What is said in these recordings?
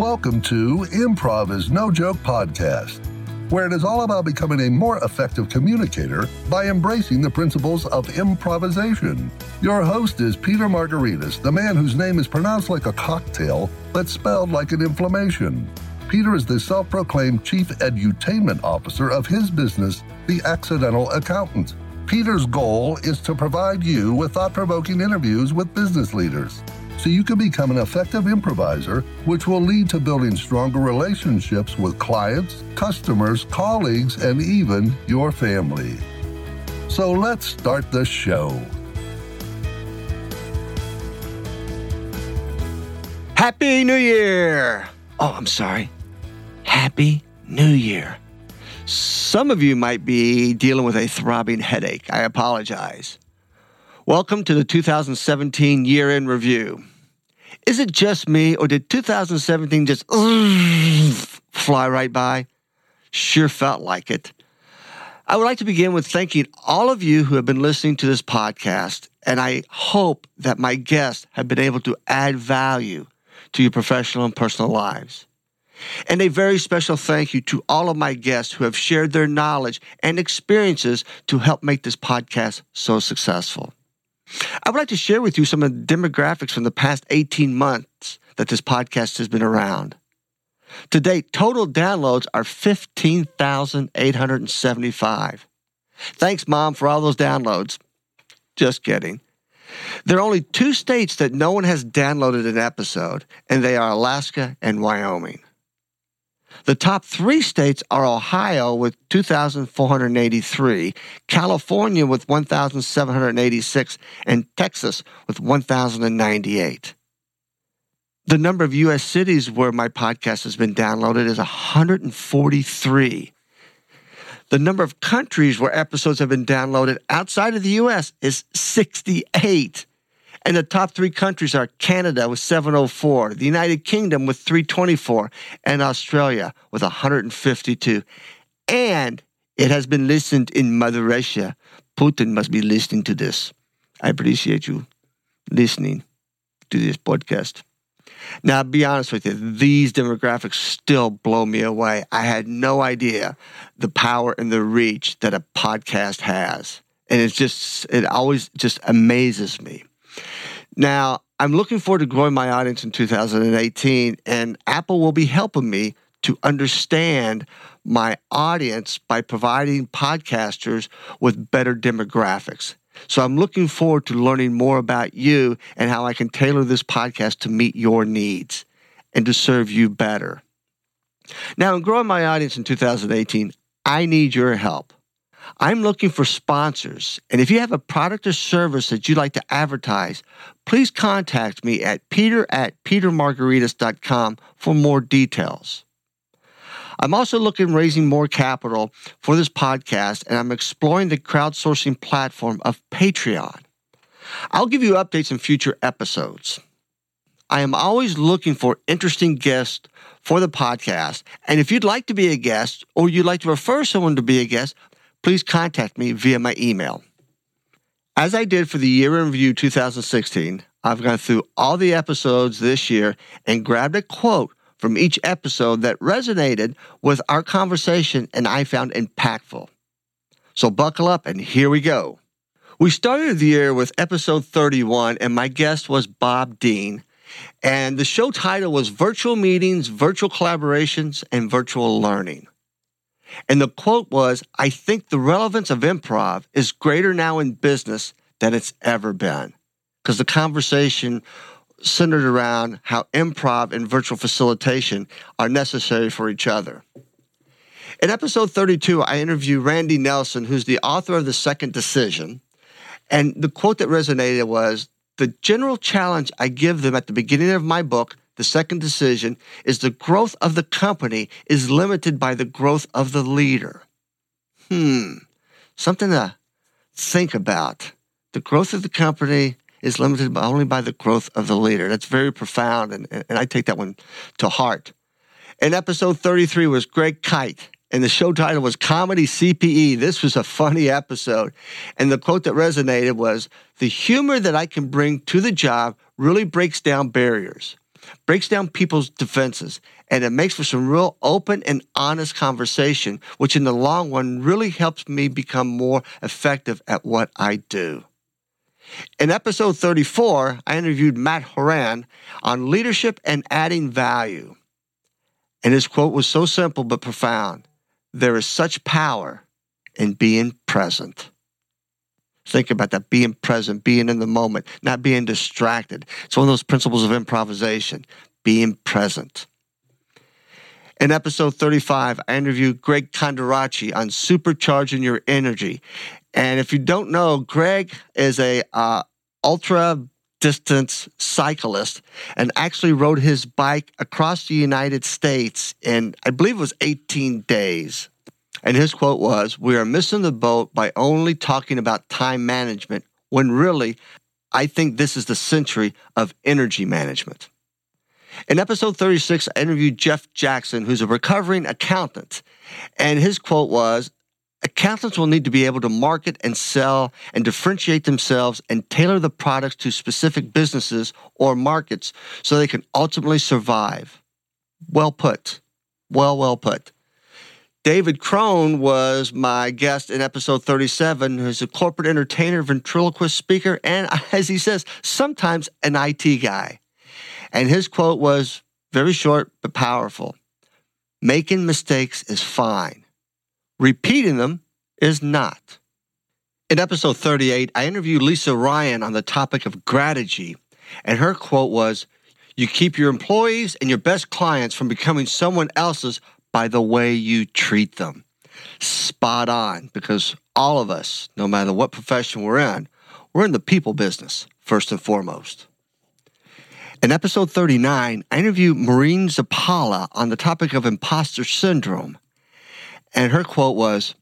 Welcome to Improv is No Joke podcast, where it is all about becoming a more effective communicator by embracing the principles of improvisation. Your host is Peter Margaritis, the man whose name is pronounced like a cocktail but spelled like an inflammation. Peter is the self proclaimed chief edutainment officer of his business, The Accidental Accountant. Peter's goal is to provide you with thought provoking interviews with business leaders so you can become an effective improviser, which will lead to building stronger relationships with clients, customers, colleagues, and even your family. So let's start the show. Happy New Year! Oh, I'm sorry. Happy New Year. Some of you might be dealing with a throbbing headache. I apologize. Welcome to the 2017 year in review. Is it just me, or did 2017 just fly right by? Sure felt like it. I would like to begin with thanking all of you who have been listening to this podcast, and I hope that my guests have been able to add value to your professional and personal lives. And a very special thank you to all of my guests who have shared their knowledge and experiences to help make this podcast so successful. I would like to share with you some of the demographics from the past 18 months that this podcast has been around. To date, total downloads are 15,875. Thanks, Mom, for all those downloads. Just kidding. There are only two states that no one has downloaded an episode, and they are Alaska and Wyoming. The top three states are Ohio with 2,483, California with 1,786, and Texas with 1,098. The number of U.S. cities where my podcast has been downloaded is 143. The number of countries where episodes have been downloaded outside of the U.S. is 68. And the top three countries are Canada with 704, the United Kingdom with 324, and Australia with 152. And it has been listened in Mother Russia. Putin must be listening to this. I appreciate you listening to this podcast. Now, I'll be honest with you, these demographics still blow me away. I had no idea the power and the reach that a podcast has. And it's just, it always just amazes me. Now, I'm looking forward to growing my audience in 2018, and Apple will be helping me to understand my audience by providing podcasters with better demographics. So I'm looking forward to learning more about you and how I can tailor this podcast to meet your needs and to serve you better. Now, in growing my audience in 2018, I need your help. I'm looking for sponsors. And if you have a product or service that you'd like to advertise, please contact me at peter at petermargaritis.com for more details. I'm also looking raising more capital for this podcast, and I'm exploring the crowdsourcing platform of Patreon. I'll give you updates in future episodes. I am always looking for interesting guests for the podcast. And if you'd like to be a guest or you'd like to refer someone to be a guest, please contact me via my email. As I did for the year in review 2016, I've gone through all the episodes this year and grabbed a quote from each episode that resonated with our conversation and I found impactful. So buckle up and here we go. We started the year with episode 31, and my guest was Bob Dean. And the show title was Virtual Meetings, Virtual Collaborations, and Virtual Learning. And the quote was I think the relevance of improv is greater now in business than it's ever been. Because the conversation centered around how improv and virtual facilitation are necessary for each other. In episode 32, I interview Randy Nelson, who's the author of The Second Decision. And the quote that resonated was The general challenge I give them at the beginning of my book the second decision is the growth of the company is limited by the growth of the leader. Hmm, something to think about. The growth of the company is limited by, only by the growth of the leader. That's very profound, and, and I take that one to heart. In episode 33 was Greg Kyte, and the show title was Comedy CPE. This was a funny episode. And the quote that resonated was The humor that I can bring to the job really breaks down barriers. Breaks down people's defenses, and it makes for some real open and honest conversation, which in the long run really helps me become more effective at what I do. In episode 34, I interviewed Matt Horan on leadership and adding value. And his quote was so simple but profound There is such power in being present. Think about that being present, being in the moment, not being distracted. It's one of those principles of improvisation, being present. In episode 35, I interviewed Greg Conderacci on supercharging your energy. And if you don't know, Greg is a uh, ultra distance cyclist and actually rode his bike across the United States in, I believe it was 18 days. And his quote was, We are missing the boat by only talking about time management when really, I think this is the century of energy management. In episode 36, I interviewed Jeff Jackson, who's a recovering accountant. And his quote was, Accountants will need to be able to market and sell and differentiate themselves and tailor the products to specific businesses or markets so they can ultimately survive. Well put. Well, well put. David Crone was my guest in episode 37, who's a corporate entertainer, ventriloquist speaker, and as he says, sometimes an IT guy. And his quote was very short but powerful Making mistakes is fine, repeating them is not. In episode 38, I interviewed Lisa Ryan on the topic of gratitude, and her quote was You keep your employees and your best clients from becoming someone else's by the way you treat them. Spot on, because all of us, no matter what profession we're in, we're in the people business, first and foremost. In episode 39, I interviewed Maureen Zappala on the topic of imposter syndrome. And her quote was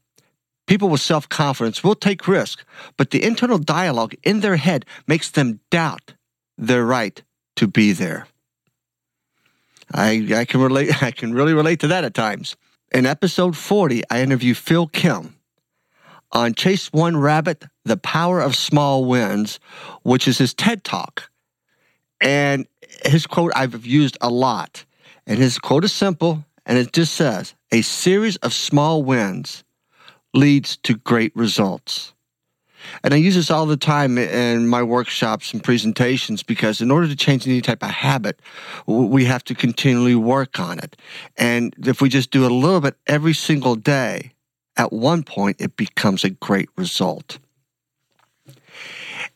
People with self confidence will take risk, but the internal dialogue in their head makes them doubt their right to be there. I, I can relate. I can really relate to that at times. In episode 40, I interview Phil Kim on Chase One Rabbit, The Power of Small Wins, which is his TED Talk. And his quote I've used a lot. And his quote is simple, and it just says, A series of small wins leads to great results. And I use this all the time in my workshops and presentations because in order to change any type of habit, we have to continually work on it. And if we just do a little bit every single day, at one point it becomes a great result.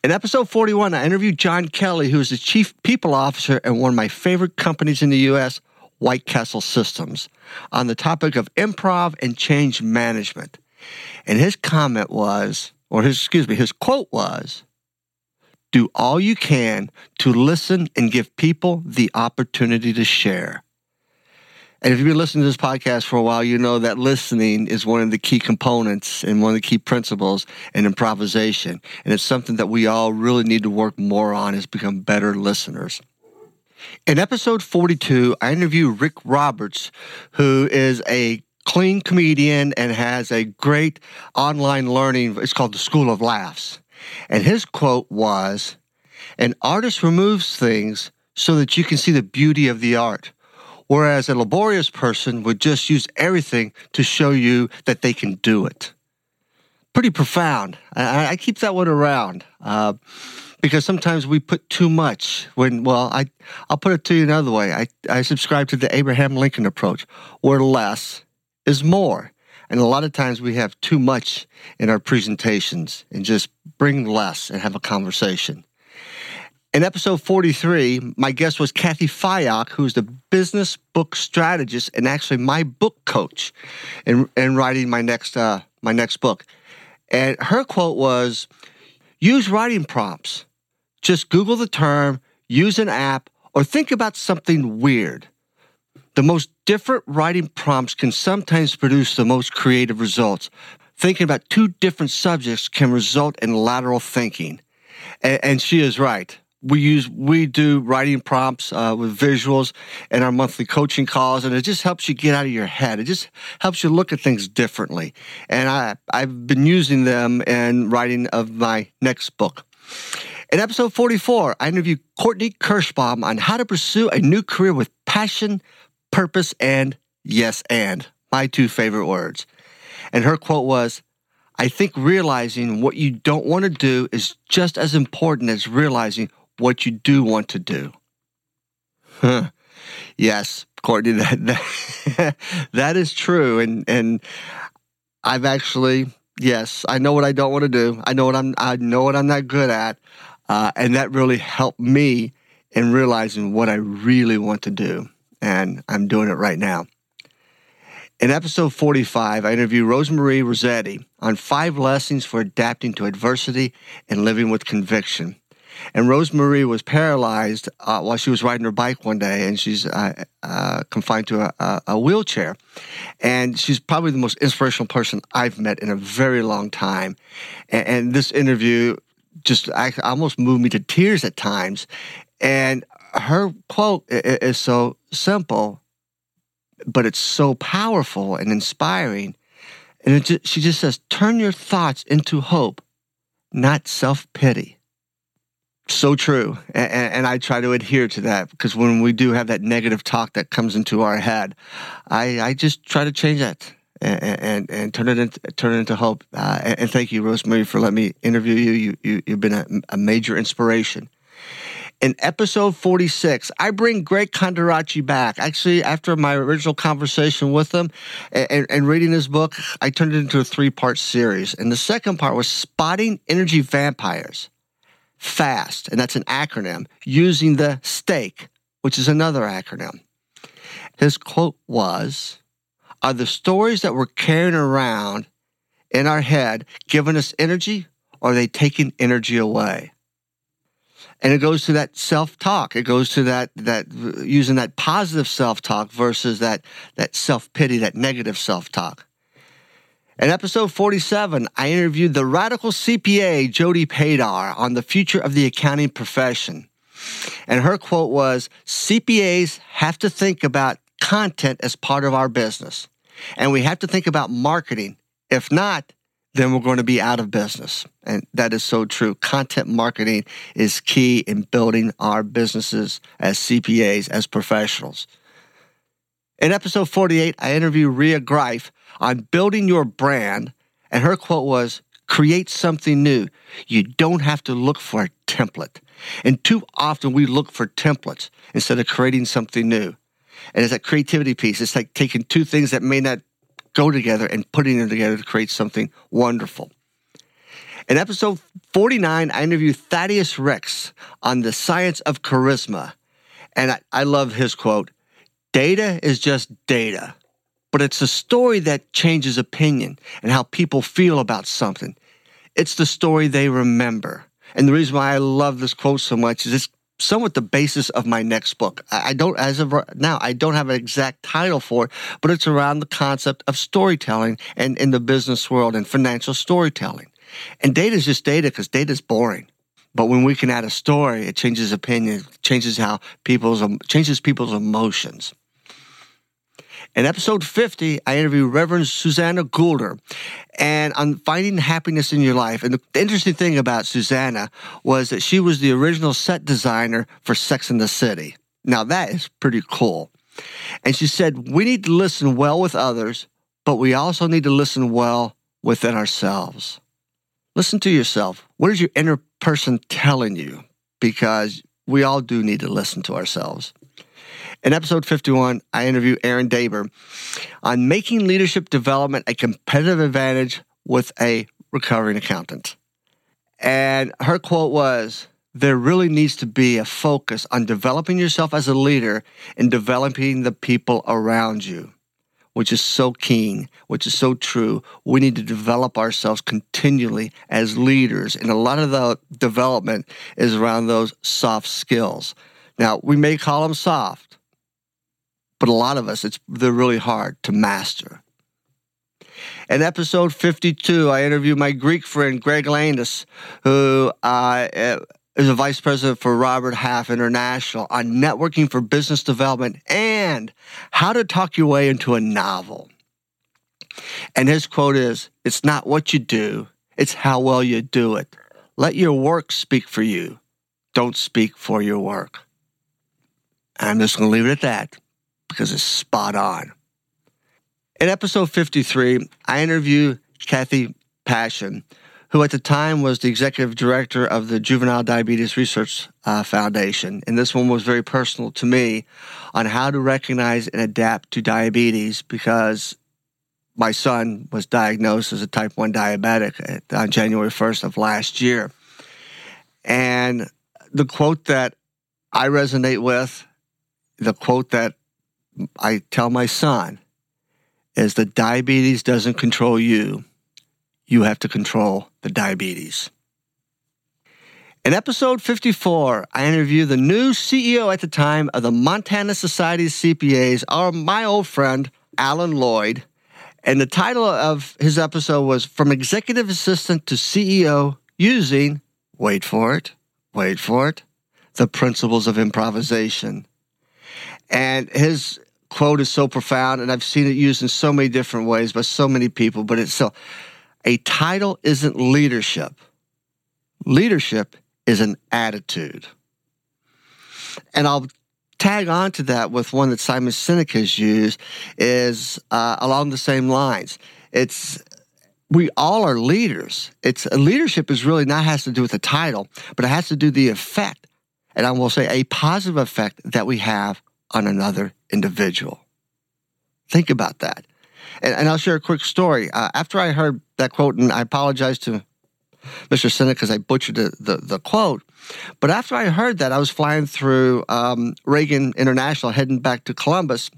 In episode 41, I interviewed John Kelly, who is the chief people officer at one of my favorite companies in the U.S., White Castle Systems, on the topic of improv and change management. And his comment was, or his, excuse me, his quote was, do all you can to listen and give people the opportunity to share. And if you've been listening to this podcast for a while, you know that listening is one of the key components and one of the key principles in improvisation. And it's something that we all really need to work more on is become better listeners. In episode 42, I interview Rick Roberts, who is a clean comedian and has a great online learning. It's called the School of Laughs. And his quote was An artist removes things so that you can see the beauty of the art, whereas a laborious person would just use everything to show you that they can do it. Pretty profound. I, I keep that one around. Uh, because sometimes we put too much when well I I'll put it to you another way. I, I subscribe to the Abraham Lincoln approach where less is more. And a lot of times we have too much in our presentations and just bring less and have a conversation. In episode 43, my guest was Cathy Fyock, who's the business book strategist and actually my book coach in, in writing my next, uh, my next book. And her quote was use writing prompts. Just Google the term, use an app, or think about something weird. The most different writing prompts can sometimes produce the most creative results. Thinking about two different subjects can result in lateral thinking. And, she is right. We use we do writing prompts uh, with visuals in our monthly coaching calls, and it just helps you get out of your head. It just helps you look at things differently. And I I've been using them in writing of my next book. In episode 44, I interviewed Courtney Kirschbaum on how to pursue a new career with passion, purpose, and yes, and my two favorite words. And her quote was, I think realizing what you don't want to do is just as important as realizing what you do want to do. Huh. Yes, Courtney, that, that, that is true. And, and I've actually, yes, I know what I don't want to do. I know what I'm, I know what I'm not good at. Uh, and that really helped me in realizing what I really want to do. And I'm doing it right now. In episode 45, I interview Rosemarie Rossetti on five lessons for adapting to adversity and living with conviction. And Rosemarie was paralyzed uh, while she was riding her bike one day, and she's uh, uh, confined to a, a, wheelchair. And she's probably the most inspirational person I've met in a very long time. And, and this interview just I, almost moved me to tears at times. And her quote is so simple, but it's so powerful and inspiring. And just, she just says, Turn your thoughts into hope, not self pity so true. And, and, I try to adhere to that because when we do have that negative talk that comes into our head, I, I just try to change that and, and, and turn it into, turn it into hope. Uh, and, thank you, Rosemarie, for letting me interview you. You, you you've been a, a major inspiration. In episode 46, I bring Greg Conderacci back. Actually, after my original conversation with him and, and reading his book, I turned it into a three part series. And the second part was Spotting Energy Vampires. FAST, and that's an acronym, using the stake, which is another acronym. His quote was Are the stories that we're carrying around in our head giving us energy, or are they taking energy away? And it goes to that self-talk. It goes to that that using that positive self-talk versus that that self-pity, that negative self-talk. In episode 47, I interviewed the radical CPA, Jody Padar, on the future of the accounting profession. And her quote was CPAs have to think about content as part of our business. And we have to think about marketing. If not, then we're going to be out of business. And that is so true. Content marketing is key in building our businesses as CPAs, as professionals. In episode 48, I interview Ria Greif on building your brand, and her quote was create something new. You don't have to look for a template. And too often we look for templates instead of creating something new. And it's that creativity piece. It's like taking two things that may not go together and putting them together to create something wonderful. In episode 49, I interviewed Thaddeus Rex on the science of charisma. And I, I love his quote Data is just data, but it's a story that changes opinion and how people feel about something. It's the story they remember. And the reason why I love this quote so much is it's somewhat the basis of my next book. I don't, as of now, I don't have an exact title for it, but it's around the concept of storytelling and in the business world and financial storytelling. And data is just data because data is boring. But when we can add a story, it changes opinion, changes how people's changes people's emotions. In episode 50, I interviewed Reverend Susanna Goulder and on finding happiness in your life. And the interesting thing about Susanna was that she was the original set designer for Sex in the City. Now that is pretty cool. And she said, we need to listen well with others, but we also need to listen well within ourselves. Listen to yourself. What is your inner person telling you? Because we all do need to listen to ourselves. In episode 51, I interview Erin Daber on making leadership development a competitive advantage with a recovering accountant. And her quote was, there really needs to be a focus on developing yourself as a leader and developing the people around you, which is so keen, which is so true. We need to develop ourselves continually as leaders. And a lot of the development is around those soft skills. Now, we may call them soft, but a lot of us, it's they're really hard to master. In episode 52, I interview my Greek friend Greg Landis, who uh, is a vice president for Robert Half International on networking for business development and how to talk your way into a novel. And his quote is It's not what you do, it's how well you do it. Let your work speak for you, don't speak for your work. I'm just going to leave it at that because it's spot on. In episode 53, I interview Kathy Passion, who at the time was the executive director of the Juvenile Diabetes Research uh, Foundation. And this one was very personal to me on how to recognize and adapt to diabetes because my son was diagnosed as a type 1 diabetic on January 1st of last year. And the quote that I resonate with, the quote that I tell my son is that diabetes doesn't control you. You have to control the diabetes. In episode 54, I interview the new CEO at the time of the Montana Society of CPAs, our, my old friend, Alan Lloyd. And the title of his episode was From Executive Assistant to CEO Using, wait for it, wait for it, the Principles of Improvisation. And his quote is so profound, and I've seen it used in so many different ways by so many people, but it's still a title isn't leadership. Leadership is an attitude. And I'll tag on to that with one that Simon Sinek has used is uh, along the same lines. It's we all are leaders. It's leadership is really not has to do with the title, but it has to do the effect, and I will say a positive effect that we have on another individual. Think about that. And, and I'll share a quick story. Uh, after I heard that quote, and I apologize to Mr. Sinek because I butchered the, the, the, quote, but after I heard that, I was flying through um, Reagan International heading back to Columbus.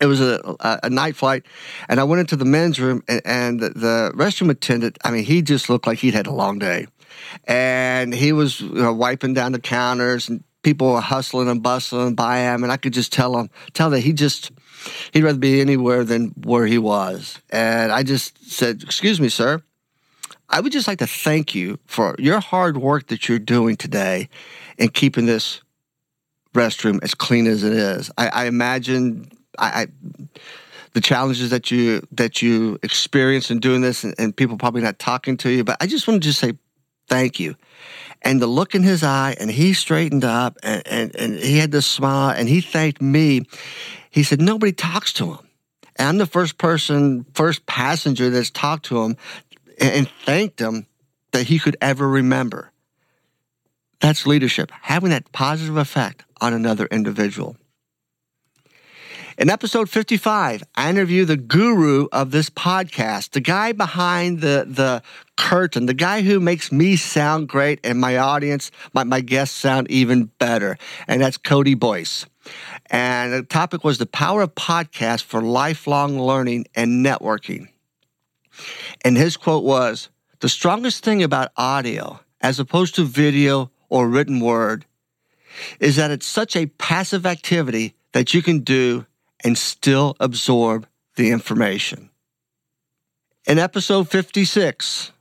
It was a, a, a, night flight, and I went into the men's room, and, and the, the restroom attendant, I mean, he just looked like he'd had a long day. And he was you know, wiping down the counters and people were hustling and bustling by him, and I could just tell him tell that he just he'd rather be anywhere than where he was. And I just said, "Excuse me, sir." I would just like to thank you for your hard work that you're doing today in keeping this restroom as clean as it is. I, I imagine I, I, the challenges that you that you experience in doing this, and, and people probably not talking to you. But I just want to just say thank you and the look in his eye, and he straightened up and, and, and he had this smile and he thanked me. He said, Nobody talks to him. And I'm the first person, first passenger that's talked to him and, and thanked him that he could ever remember. That's leadership, having that positive effect on another individual. In episode 55, I interview the guru of this podcast, the guy behind the, the curtain, the guy who makes me sound great and my audience, my, my guests sound even better. And that's Cody Boyce. And the topic was the power of podcast for lifelong learning and networking. And his quote was The strongest thing about audio, as opposed to video or written word, is that it's such a passive activity that you can do and still absorb the information. In episode 56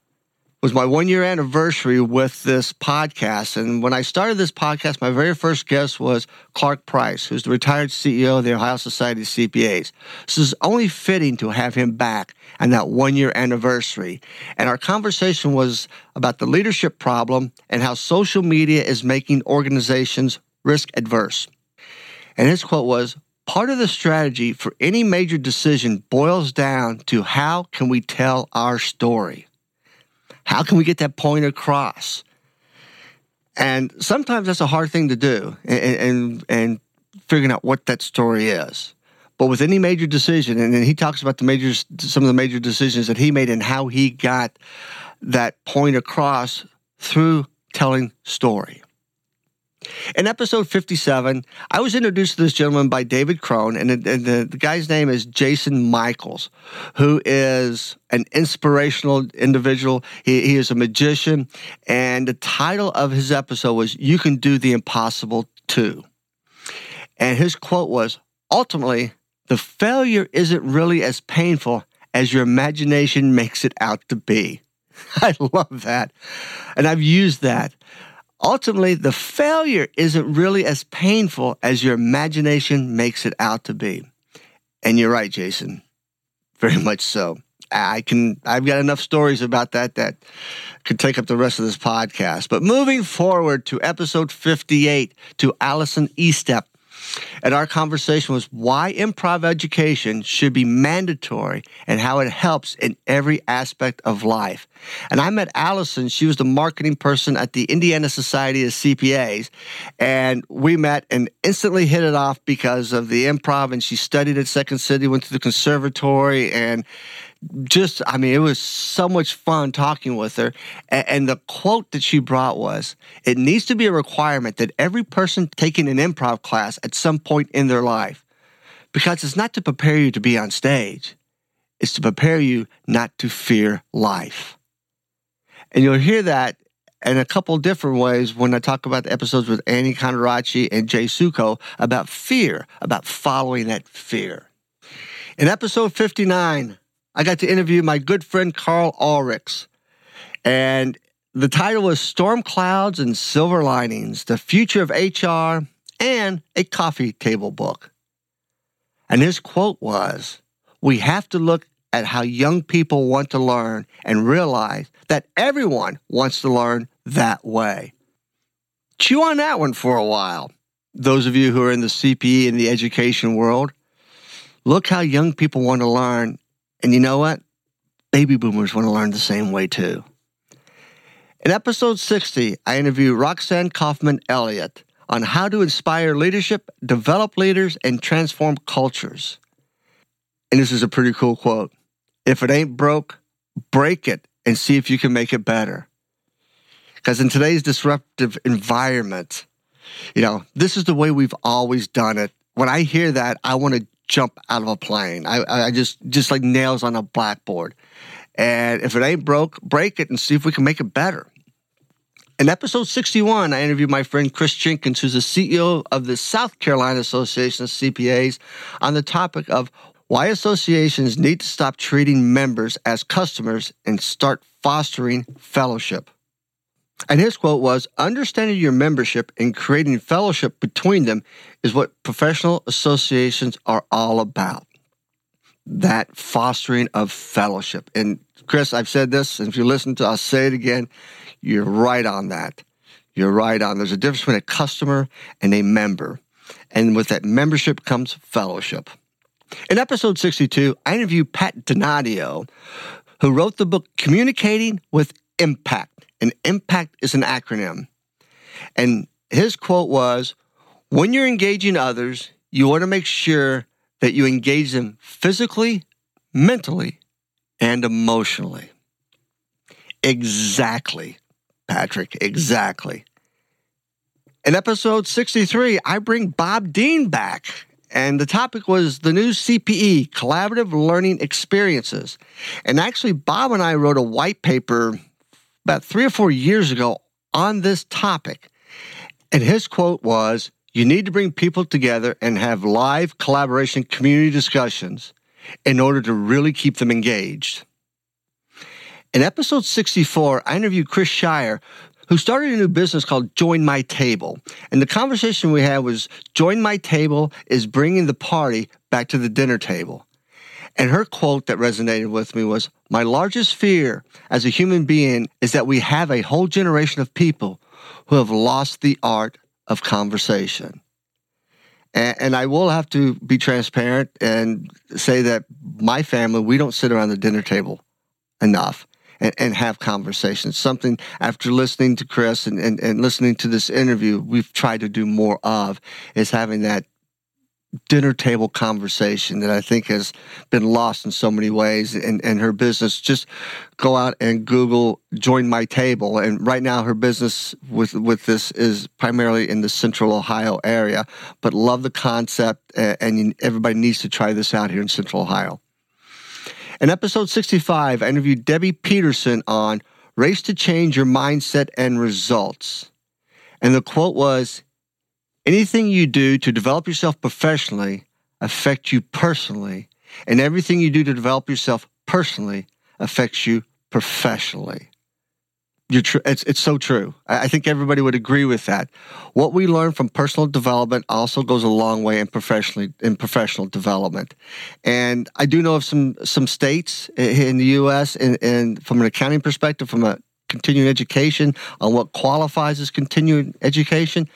was my one year anniversary with this podcast. And when I started this podcast, my very first guest was Clark Price, who's the retired CEO of the Ohio Society of CPAs. So it's only fitting to have him back on that one year anniversary. And our conversation was about the leadership problem and how social media is making organizations risk adverse. And his quote was Part of the strategy for any major decision boils down to how can we tell our story? How can we get that point across? And sometimes that's a hard thing to do and, and, and figuring out what that story is. But with any major decision, and he talks about the major, some of the major decisions that he made and how he got that point across through telling story. In episode 57, I was introduced to this gentleman by David Crone, and, the, and the, the, guy's name is Jason Michaels, who is an inspirational individual. He, he is a magician, and the title of his episode was You Can Do the Impossible Too. And his quote was Ultimately, the failure isn't really as painful as your imagination makes it out to be. I love that. And I've used that ultimately, the failure isn't really as painful as your imagination makes it out to be. And you're right, Jason. Very much so. I can I've got enough stories about that that could take up the rest of this podcast. But moving forward to episode 58 to Allison Estep. And our conversation was why improv education should be mandatory and how it helps in every aspect of life. And I met Allison. She was the marketing person at the Indiana Society of CPAs. And we met and instantly hit it off because of the improv. And she studied at Second City, went to the conservatory, and just, I mean, it was so much fun talking with her. And, the quote that she brought was It needs to be a requirement that every person taking an improv class at some point in their life, because it's not to prepare you to be on stage, it's to prepare you not to fear life. And you'll hear that in a couple different ways when I talk about the episodes with Annie Conderacci and Jay Sukow about fear, about following that fear. In episode 59, I got to interview my good friend Carl Ulrichs. And the title was Storm Clouds and Silver Linings The Future of HR and a Coffee Table Book. And his quote was We have to look at how young people want to learn and realize that everyone wants to learn that way. Chew on that one for a while. Those of you who are in the CPE and the education world, look how young people want to learn and you know what? Baby boomers want to learn the same way too. In episode 60, I interview Roxanne Kaufman Elliott on how to inspire leadership, develop leaders, and transform cultures. And this is a pretty cool quote. If it ain't broke, break it and see if you can make it better. Because in today's disruptive environment, you know, this is the way we've always done it. When I hear that, I want to jump out of a plane. I, I just just like nails on a blackboard. And if it ain't broke, break it and see if we can make it better. In episode 61, I interviewed my friend Chris Jenkins, who's the CEO of the South Carolina Association of CPAs, on the topic of why associations need to stop treating members as customers and start fostering fellowship. And his quote was Understanding your membership and creating fellowship between them is what professional associations are all about. That fostering of fellowship. And Chris, I've said this, and if you listen to, I'll say it again. You're right on that. You're right on. There's a difference between a customer and a member. And with that membership comes fellowship. In episode 62, I interviewed Pat Donadio, who wrote the book Communicating with Impact. And impact is an acronym. And his quote was When you're engaging others, you want to make sure that you engage them physically, mentally, and emotionally. Exactly, Patrick, exactly. In episode 63, I bring Bob Dean back, and the topic was the new CPE, Collaborative Learning Experiences. And actually, Bob and I wrote a white paper about three or four years ago on this topic. And his quote was You need to bring people together and have live collaboration community discussions in order to really keep them engaged. In episode 64, I interviewed Chris Shire, who started a new business called Join My Table. And the conversation we had was Join My Table is bringing the party back to the dinner table. And her quote that resonated with me was My largest fear as a human being is that we have a whole generation of people who have lost the art of conversation. And, I will have to be transparent and say that my family, we don't sit around the dinner table enough. And, and have conversations. Something after listening to Chris and, and, and listening to this interview, we've tried to do more of is having that dinner table conversation that I think has been lost in so many ways in, in her business. Just go out and Google join my table. And right now her business with, with this is primarily in the central Ohio area, but love the concept and everybody needs to try this out here in central Ohio. In episode 65, I interviewed Debbie Peterson on Race to Change Your Mindset and Results. And the quote was, Anything you do to develop yourself professionally affects you personally, and everything you do to develop yourself personally affects you professionally. You're it's, it's so true. I, I think everybody would agree with that. What we learn from personal development also goes a long way in professionally in professional development. And I do know of some some states eh, in the U.S. and, and from an accounting perspective, from a continuing education on what qualifies as continuing education.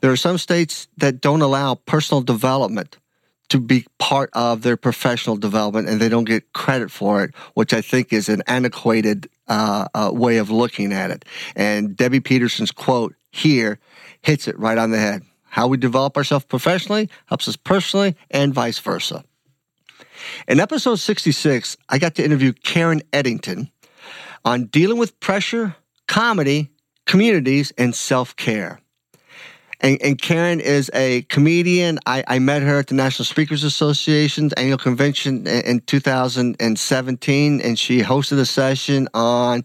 There are some states that don't allow personal development to be part of their professional development and they don't get credit for it, which I think is an antiquated uh, uh, way of looking at it. And Debbie Peterson's quote here hits it right on the head. How we develop ourselves professionally helps us personally and vice versa. In episode 66, I got to interview Karen Eddington on dealing with pressure, comedy, communities, and self care. And, and, Karen is a comedian. I, I, met her at the National Speakers Association's annual convention in, in 2017, and she hosted a session on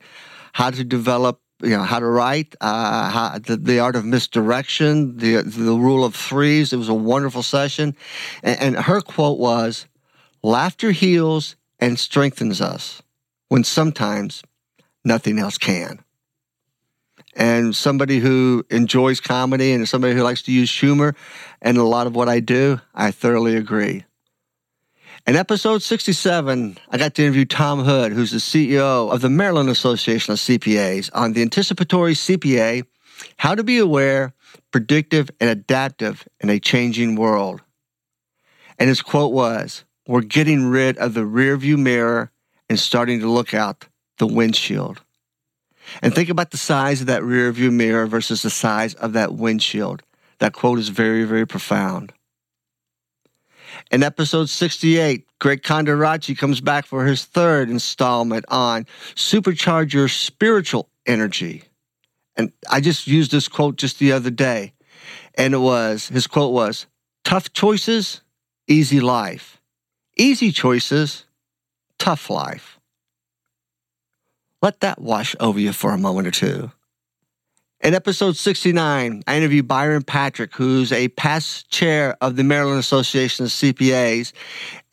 how to develop, you know, how to write, uh, how, the, the, art of misdirection, the the rule of threes. It was a wonderful session, and, and her quote was, "Laughter heals and strengthens us, when sometimes nothing else can." And somebody who enjoys comedy and somebody who likes to use humor and a lot of what I do, I thoroughly agree. In episode 67, I got to interview Tom Hood, who's the CEO of the Maryland Association of CPAs, on the anticipatory CPA how to be aware, predictive, and adaptive in a changing world. And his quote was We're getting rid of the rearview mirror and starting to look out the windshield. And think about the size of that rear view mirror versus the size of that windshield. That quote is very, very profound. In episode 68, Greg Conderacci comes back for his third installment on Supercharge Your Spiritual Energy. And I just used this quote just the other day. And it was, his quote was, tough choices, easy life. Easy choices, tough life. Let that wash over you for a moment or two. In episode 69, I interviewed Byron Patrick, who's a past chair of the Maryland Association of CPAs,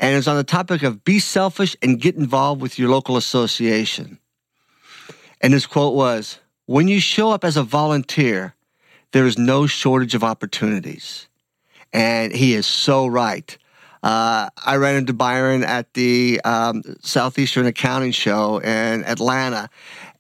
and is on the topic of be selfish and get involved with your local association. And his quote was When you show up as a volunteer, there is no shortage of opportunities. And he is so right. Uh, I ran into Byron at the um, Southeastern Accounting Show in Atlanta,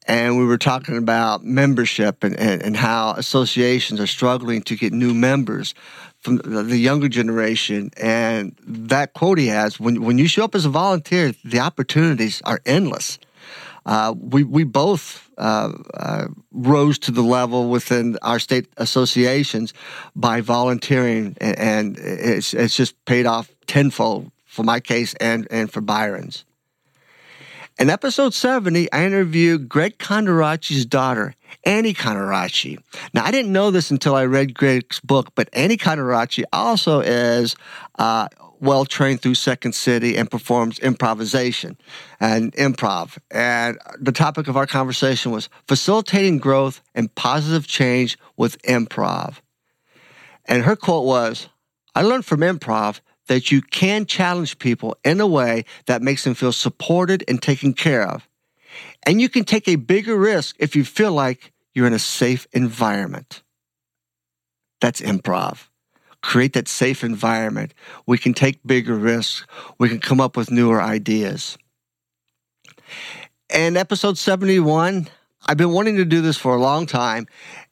and we were talking about membership and, and, and how associations are struggling to get new members from the younger generation. And that quote he has when, when you show up as a volunteer, the opportunities are endless. Uh, we, we both uh, uh, rose to the level within our state associations by volunteering, and, it's, it's just paid off tenfold for my case and, and for Byron's. In episode 70, I interviewed Greg Conderacci's daughter, Annie Conderacci. Now, I didn't know this until I read Greg's book, but Annie Conderacci also is uh, well trained through Second City and performs improvisation and improv. And the topic of our conversation was facilitating growth and positive change with improv. And her quote was I learned from improv that you can challenge people in a way that makes them feel supported and taken care of. And you can take a bigger risk if you feel like you're in a safe environment. That's improv. Create that safe environment. We can take bigger risks. We can come up with newer ideas. And episode 71, I've been wanting to do this for a long time.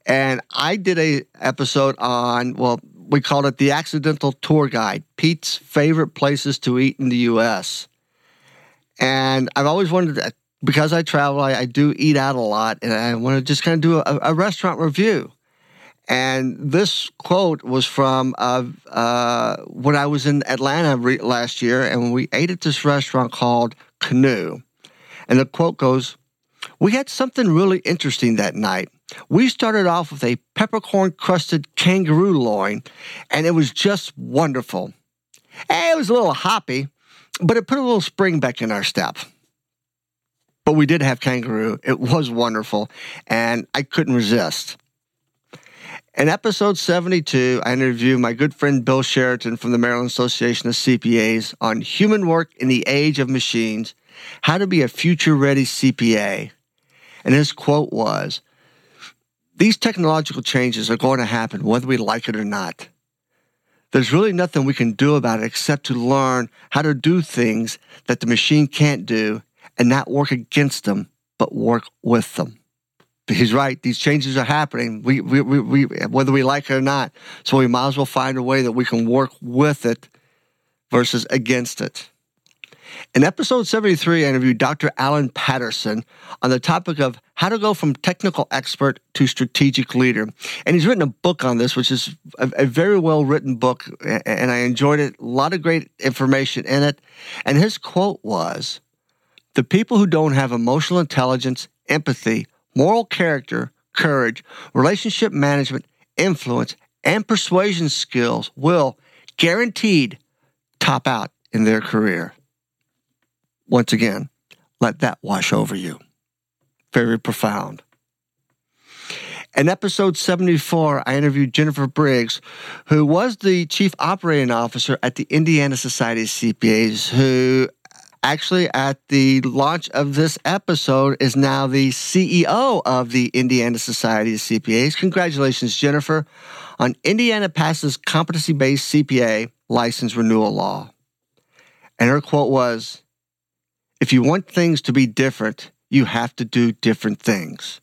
And I did a episode on, well, we called it the Accidental Tour Guide Pete's favorite places to eat in the U.S. And I've always wanted to, because I travel, I, I do eat out a lot, and I want to just kind of do a, a, restaurant review. And this quote was from uh, uh, when I was in Atlanta re- last year, and we ate at this restaurant called Canoe. And the quote goes, We had something really interesting that night. We started off with a peppercorn crusted kangaroo loin, and it was just wonderful. And it was a little hoppy, but it put a little spring back in our step. But we did have kangaroo. It was wonderful, and I couldn't resist. In episode 72, I interview my good friend Bill Sheridan from the Maryland Association of CPAs on human work in the age of machines, how to be a future ready CPA. And his quote was These technological changes are going to happen whether we like it or not. There's really nothing we can do about it except to learn how to do things that the machine can't do and not work against them, but work with them. He's right. These changes are happening, we, we, we, we, whether we like it or not. So we might as well find a way that we can work with it versus against it. In episode 73, I interviewed Dr. Alan Patterson on the topic of how to go from technical expert to strategic leader. And he's written a book on this, which is a, a, very well written book, and I enjoyed it. A lot of great information in it. And his quote was The people who don't have emotional intelligence, empathy, moral character, courage, relationship management, influence, and persuasion skills will guaranteed top out in their career. Once again, let that wash over you. Very profound. In episode 74, I interviewed Jennifer Briggs, who was the chief operating officer at the Indiana Society of CPAs, who actually at the launch of this episode is now the CEO of the Indiana Society of CPAs. Congratulations, Jennifer, on Indiana passes competency based CPA license renewal law. And her quote was if you want things to be different, you have to do different things.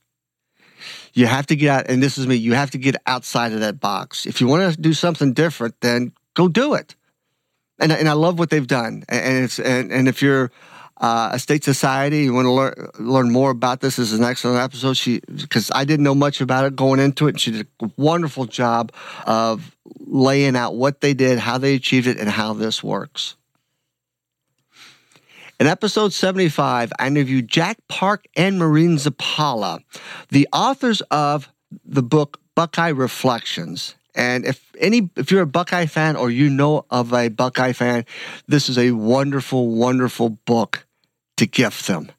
You have to get out, and this is me, you have to get outside of that box. If you want to do something different, then go do it. And, and I love what they've done. And, it's, and, and if you're uh, a state society, you want to learn, learn more about this, this is an excellent episode. She, because I didn't know much about it going into it. And she did a wonderful job of laying out what they did, how they achieved it, and how this works. In episode 75, I interviewed Jack Park and Maureen Zappala, the authors of the book Buckeye Reflections. And if any if you're a Buckeye fan or you know of a Buckeye fan, this is a wonderful, wonderful book to gift them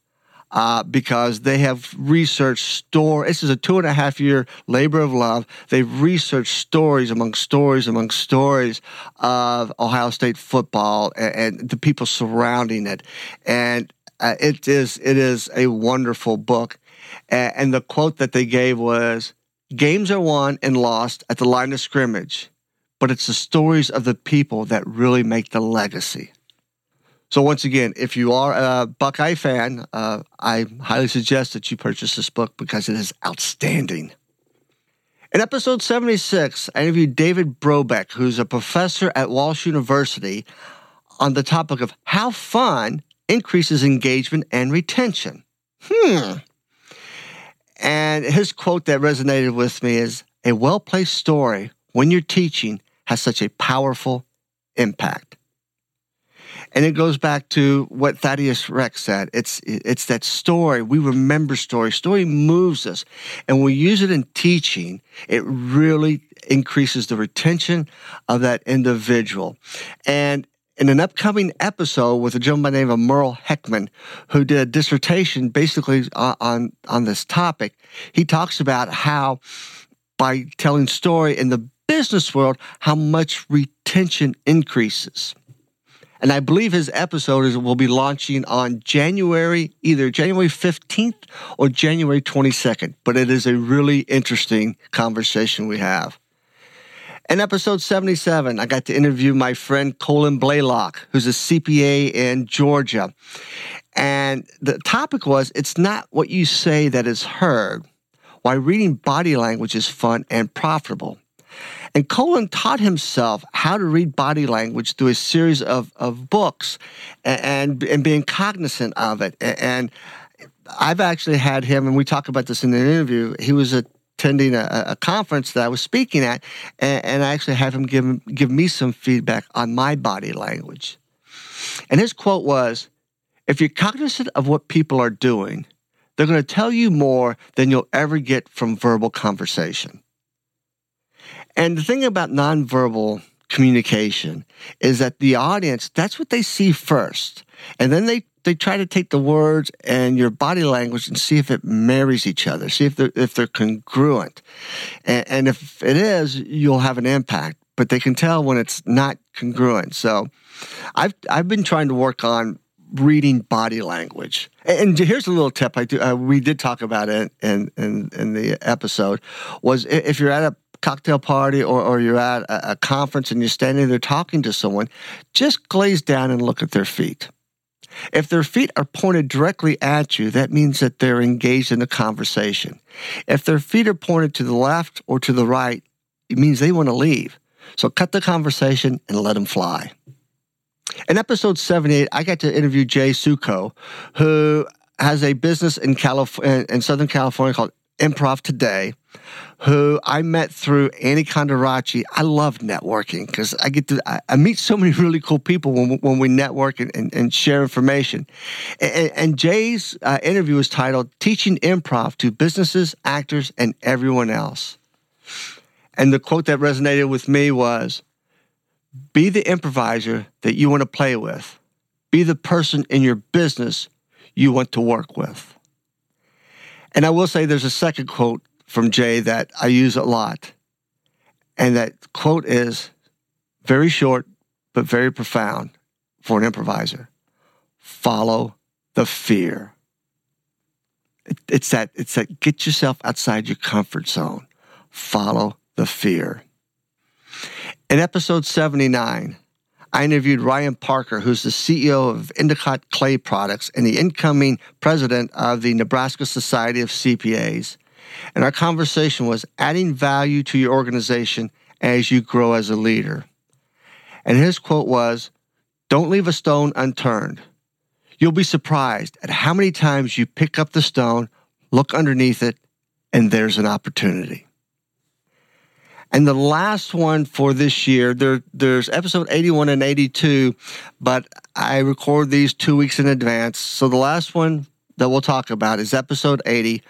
uh, because they have researched story. This is a two and a half year labor of love. They've researched stories among stories among stories of Ohio State football and, and the people surrounding it, and uh, it is it is a wonderful book. And, and the quote that they gave was, "Games are won and lost at the line of scrimmage." But it's the stories of the people that really make the legacy. So once again, if you are a Buckeye fan, uh, I highly suggest that you purchase this book because it is outstanding. In episode 76, I interviewed David Brobeck, who's a professor at Walsh University, on the topic of how fun increases engagement and retention. Hmm. And his quote that resonated with me is A well placed story when you're teaching has such a powerful impact. And it goes back to what Thaddeus Rex said. It's it's that story. We remember story. Story moves us. And we use it in teaching, it really increases the retention of that individual. And in an upcoming episode with a gentleman by the name of Merle Heckman, who did a dissertation basically uh, on, on this topic, he talks about how by telling story in the business world, how much retention increases. And I believe his episode is, will be launching on January, either January 15th or January 22nd. But it is a really interesting conversation we have. In episode 77, I got to interview my friend Colin Blaylock, who's a CPA in Georgia. And the topic was it's not what you say that is heard, why reading body language is fun and profitable. And Colin taught himself how to read body language through a series of, of books and, and being cognizant of it. And I've actually had him, and we talk about this in the interview. He was attending a, a conference that I was speaking at, and, and I actually had him give, give me some feedback on my body language. And his quote was If you're cognizant of what people are doing, they're going to tell you more than you'll ever get from verbal conversation. And the thing about nonverbal communication is that the audience, that's what they see first. And then they, they try to take the words and your body language and see if it marries each other, see if they're, if they're congruent. And, and if it is, you'll have an impact. But they can tell when it's not congruent. So I've, I've been trying to work on reading body language. And here's a little tip I do. Uh, we did talk about it in, in, in the episode. Was if you're at a cocktail party or, or you're at a, a conference and you're standing there talking to someone, just glaze down and look at their feet. If their feet are pointed directly at you, that means that they're engaged in a conversation. If their feet are pointed to the left or to the right, it means they want to leave. So cut the conversation and let them fly. In episode 78, I got to interview Jay Sukow, who has a business in, Calif- in Southern California called Improv Today, who I met through Annie Conderacci. I love networking because I get to I, I, meet so many really cool people when, when we network and, and, and share information. And, and Jay's uh, interview was titled "Teaching Improv to Businesses, Actors, and Everyone Else." And the quote that resonated with me was, "Be the improviser that you want to play with. Be the person in your business you want to work with." And I will say there's a second quote from Jay that I use a lot. And that quote is very short, but very profound for an improviser. Follow the fear. It, it's that, it's that get yourself outside your comfort zone. Follow the fear. In episode 79, I interviewed Ryan Parker, who's the CEO of Endicott Clay Products and the incoming president of the Nebraska Society of CPAs. And our conversation was adding value to your organization as you grow as a leader. And his quote was Don't leave a stone unturned. You'll be surprised at how many times you pick up the stone, look underneath it, and there's an opportunity. And the last one for this year, there, there's episode 81 and 82, but I record these two weeks in advance. So the last one that we'll talk about is episode 80.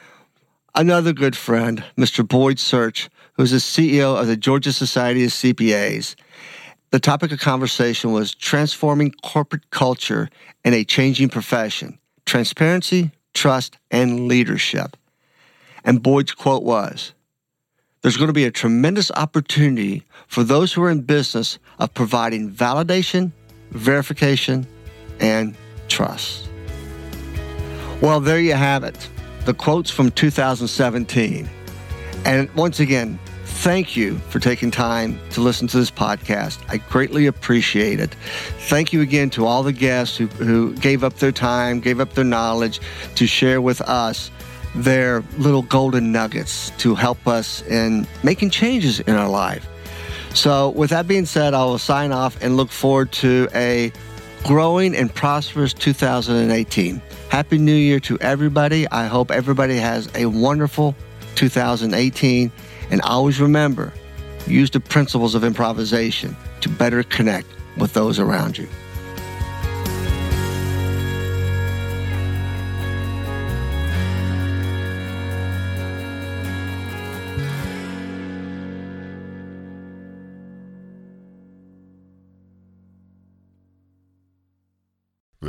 Another good friend, Mr. Boyd Search, who's the CEO of the Georgia Society of CPAs. The topic of conversation was transforming corporate culture in a changing profession, transparency, trust, and leadership. And Boyd's quote was, there's going to be a tremendous opportunity for those who are in business of providing validation, verification, and trust. Well, there you have it. The quotes from 2017. And once again, thank you for taking time to listen to this podcast. I greatly appreciate it. Thank you again to all the guests who, who gave up their time, gave up their knowledge to share with us their little golden nuggets to help us in making changes in our life. So, with that being said, I will sign off and look forward to a growing and prosperous 2018. Happy New Year to everybody. I hope everybody has a wonderful 2018. And always remember use the principles of improvisation to better connect with those around you.